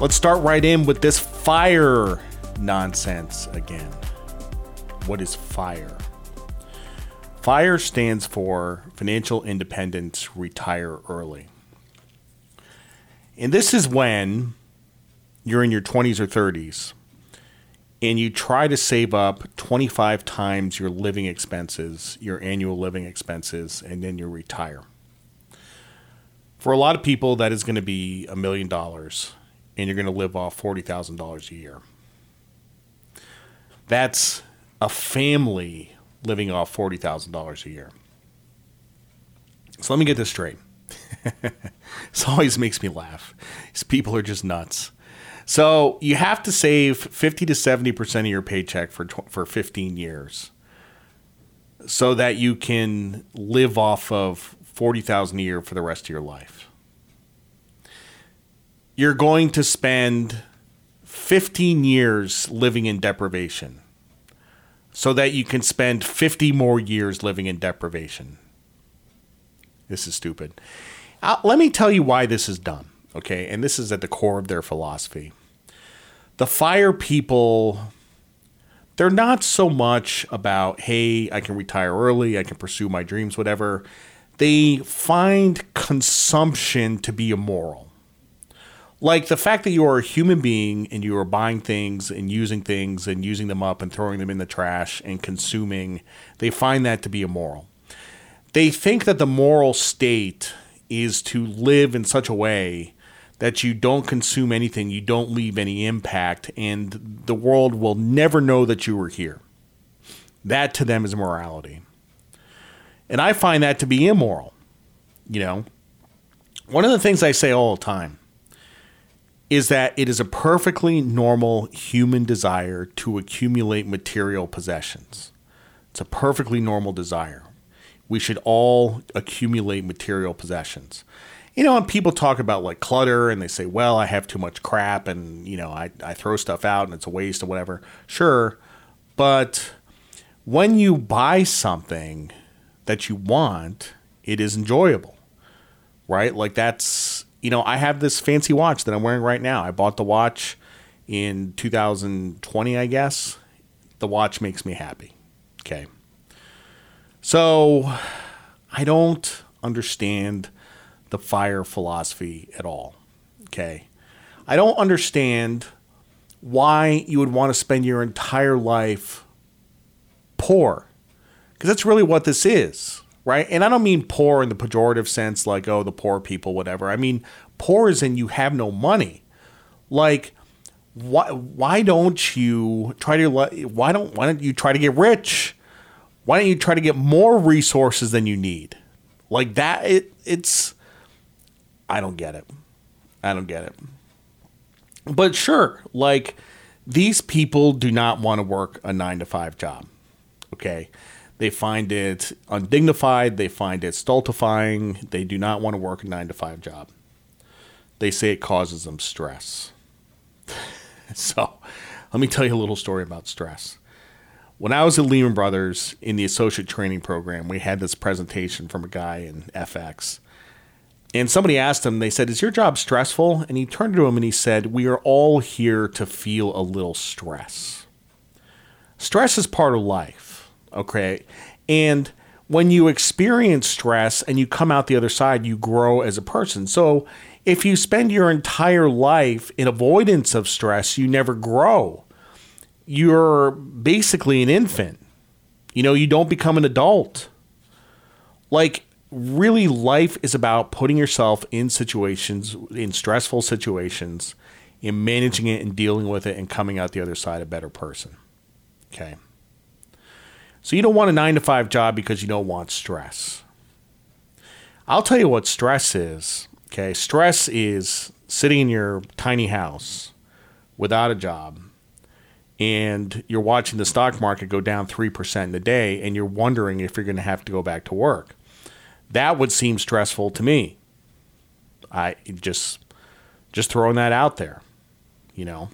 Let's start right in with this fire nonsense again. What is FIRE? FIRE stands for Financial Independence Retire Early. And this is when you're in your 20s or 30s and you try to save up 25 times your living expenses, your annual living expenses, and then you retire. For a lot of people, that is going to be a million dollars, and you're going to live off $40,000 a year. That's a family living off $40,000 a year. So let me get this straight. this always makes me laugh. These people are just nuts. So you have to save 50 to 70% of your paycheck for, for 15 years so that you can live off of 40,000 a year for the rest of your life. You're going to spend 15 years living in deprivation so that you can spend 50 more years living in deprivation. This is stupid. Uh, let me tell you why this is dumb, okay? And this is at the core of their philosophy. The fire people, they're not so much about, hey, I can retire early, I can pursue my dreams, whatever. They find consumption to be immoral like the fact that you are a human being and you are buying things and using things and using them up and throwing them in the trash and consuming, they find that to be immoral. They think that the moral state is to live in such a way that you don't consume anything, you don't leave any impact, and the world will never know that you were here. That to them is morality. And I find that to be immoral. You know, one of the things I say all the time is that it is a perfectly normal human desire to accumulate material possessions. It's a perfectly normal desire. We should all accumulate material possessions. You know, when people talk about like clutter and they say, well, I have too much crap and, you know, I, I throw stuff out and it's a waste or whatever. Sure. But when you buy something that you want, it is enjoyable, right? Like that's you know, I have this fancy watch that I'm wearing right now. I bought the watch in 2020, I guess. The watch makes me happy. Okay. So I don't understand the fire philosophy at all. Okay. I don't understand why you would want to spend your entire life poor. Because that's really what this is right? And I don't mean poor in the pejorative sense, like, oh, the poor people, whatever. I mean, poor is in you have no money. Like, why, why don't you try to, why don't, why don't you try to get rich? Why don't you try to get more resources than you need? Like that, it, it's, I don't get it. I don't get it. But sure, like, these people do not want to work a nine to five job. Okay. They find it undignified. They find it stultifying. They do not want to work a nine to five job. They say it causes them stress. so, let me tell you a little story about stress. When I was at Lehman Brothers in the associate training program, we had this presentation from a guy in FX. And somebody asked him, they said, Is your job stressful? And he turned to him and he said, We are all here to feel a little stress. Stress is part of life Okay. And when you experience stress and you come out the other side, you grow as a person. So if you spend your entire life in avoidance of stress, you never grow. You're basically an infant. You know, you don't become an adult. Like, really, life is about putting yourself in situations, in stressful situations, in managing it and dealing with it and coming out the other side a better person. Okay. So you don't want a nine to five job because you don't want stress. I'll tell you what stress is. Okay. Stress is sitting in your tiny house without a job and you're watching the stock market go down 3% in a day and you're wondering if you're going to have to go back to work. That would seem stressful to me. I just just throwing that out there, you know.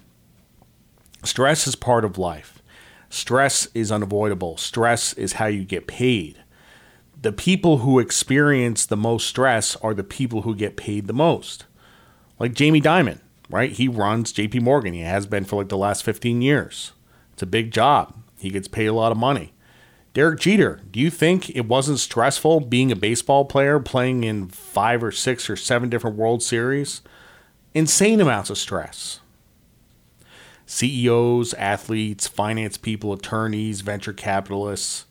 Stress is part of life. Stress is unavoidable. Stress is how you get paid. The people who experience the most stress are the people who get paid the most. Like Jamie Dimon. right? He runs JP Morgan. He has been for like the last 15 years. It's a big job. He gets paid a lot of money. Derek Jeter, do you think it wasn't stressful being a baseball player, playing in five or six or seven different World Series? Insane amounts of stress. CEOs, athletes, finance people, attorneys, venture capitalists.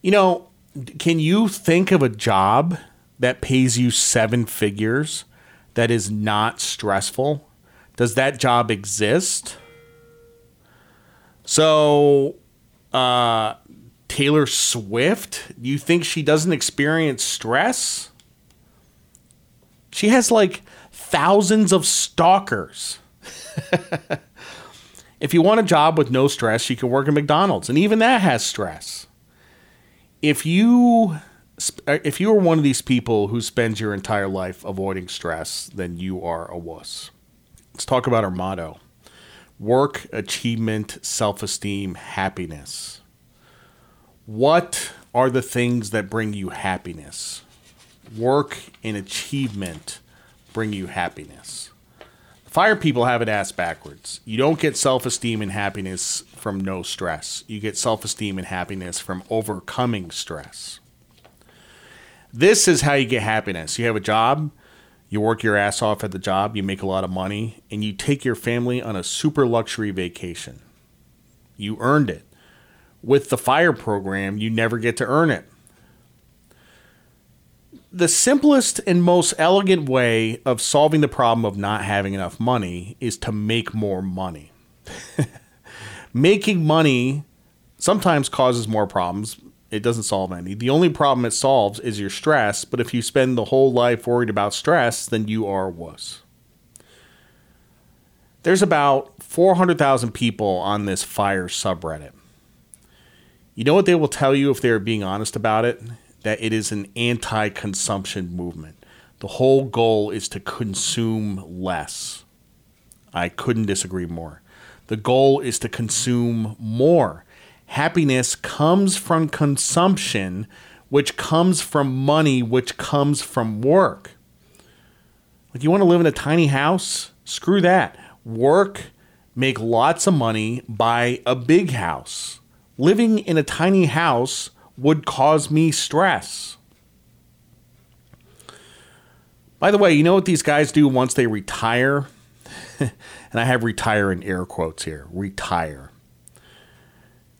You know, can you think of a job that pays you seven figures that is not stressful? Does that job exist? So, uh, Taylor Swift, you think she doesn't experience stress? She has like thousands of stalkers. if you want a job with no stress, you can work at McDonald's, and even that has stress. If you uh, if you are one of these people who spends your entire life avoiding stress, then you are a wuss. Let's talk about our motto work, achievement, self esteem, happiness. What are the things that bring you happiness? Work and achievement bring you happiness. Fire people have it ass backwards. You don't get self esteem and happiness from no stress. You get self esteem and happiness from overcoming stress. This is how you get happiness. You have a job, you work your ass off at the job, you make a lot of money, and you take your family on a super luxury vacation. You earned it. With the FIRE program, you never get to earn it. The simplest and most elegant way of solving the problem of not having enough money is to make more money. Making money sometimes causes more problems, it doesn't solve any. The only problem it solves is your stress, but if you spend the whole life worried about stress, then you are a wuss. There's about 400,000 people on this fire subreddit. You know what they will tell you if they're being honest about it? That it is an anti consumption movement. The whole goal is to consume less. I couldn't disagree more. The goal is to consume more happiness comes from consumption, which comes from money, which comes from work. Like, you want to live in a tiny house? Screw that. Work, make lots of money, buy a big house. Living in a tiny house would cause me stress. By the way, you know what these guys do once they retire? and I have retire in air quotes here retire.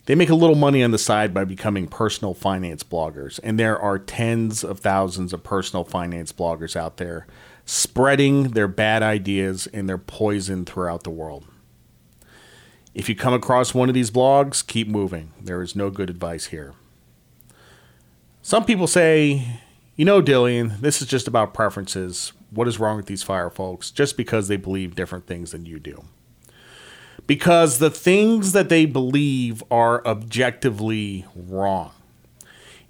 They make a little money on the side by becoming personal finance bloggers, and there are tens of thousands of personal finance bloggers out there spreading their bad ideas and their poison throughout the world. If you come across one of these blogs, keep moving. There is no good advice here. Some people say, you know, Dillian, this is just about preferences. What is wrong with these fire folks just because they believe different things than you do? because the things that they believe are objectively wrong.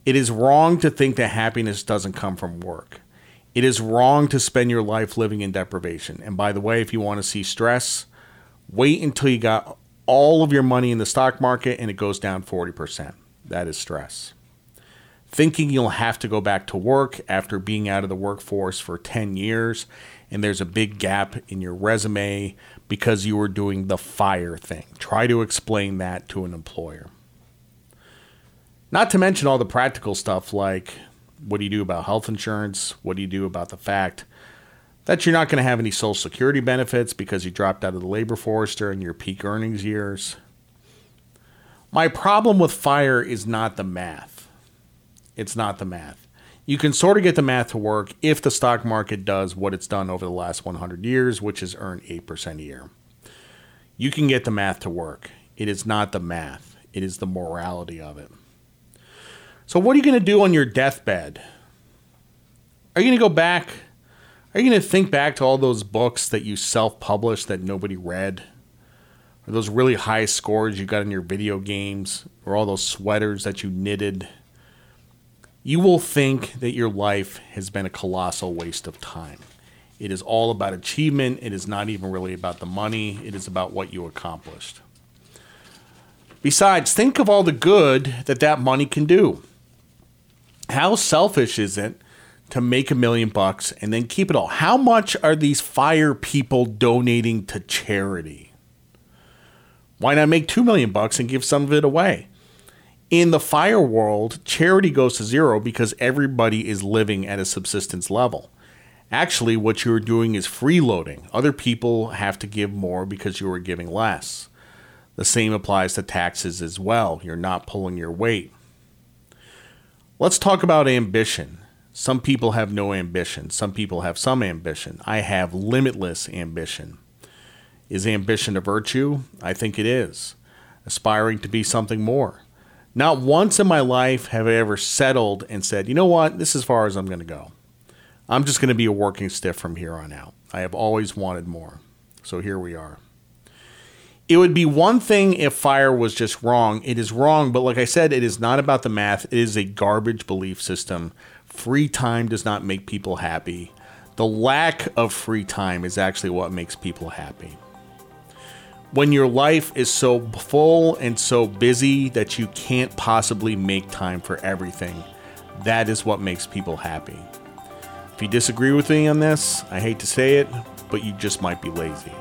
It is wrong to think that happiness doesn't come from work. It is wrong to spend your life living in deprivation. And by the way, if you want to see stress, wait until you got all of your money in the stock market and it goes down 40%. That is stress. Thinking you'll have to go back to work after being out of the workforce for 10 years and there's a big gap in your resume because you were doing the fire thing. Try to explain that to an employer. Not to mention all the practical stuff like what do you do about health insurance? What do you do about the fact that you're not going to have any social security benefits because you dropped out of the labor force during your peak earnings years? My problem with fire is not the math. It's not the math. You can sort of get the math to work if the stock market does what it's done over the last 100 years, which is earn 8% a year you can get the math to work. It is not the math, it is the morality of it. So, what are you going to do on your deathbed? Are you going to go back? Are you going to think back to all those books that you self published that nobody read? Or those really high scores you got in your video games? Or all those sweaters that you knitted? You will think that your life has been a colossal waste of time. It is all about achievement. It is not even really about the money. It is about what you accomplished. Besides, think of all the good that that money can do. How selfish is it to make a million bucks and then keep it all. How much are these fire people donating to charity? Why not make 2 million bucks and give some of it away? In the fire world, charity goes to zero because everybody is living at a subsistence level. Actually, what you're doing is freeloading. Other people have to give more because you are giving less. The same applies to taxes as well. You're not pulling your weight. Let's talk about ambition. Some people have no ambition. Some people have some ambition. I have limitless ambition. Is ambition a virtue? I think it is. Aspiring to be something more. Not once in my life have I ever settled and said, you know what, this is as far as I'm going to go. I'm just going to be a working stiff from here on out. I have always wanted more. So here we are. It would be one thing if fire was just wrong. It is wrong, but like I said, it is not about the math. It is a garbage belief system. Free time does not make people happy. The lack of free time is actually what makes people happy. When your life is so full and so busy that you can't possibly make time for everything, that is what makes people happy. If you disagree with me on this, I hate to say it, but you just might be lazy.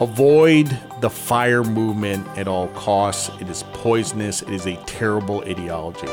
Avoid the fire movement at all costs. It is poisonous. It is a terrible ideology.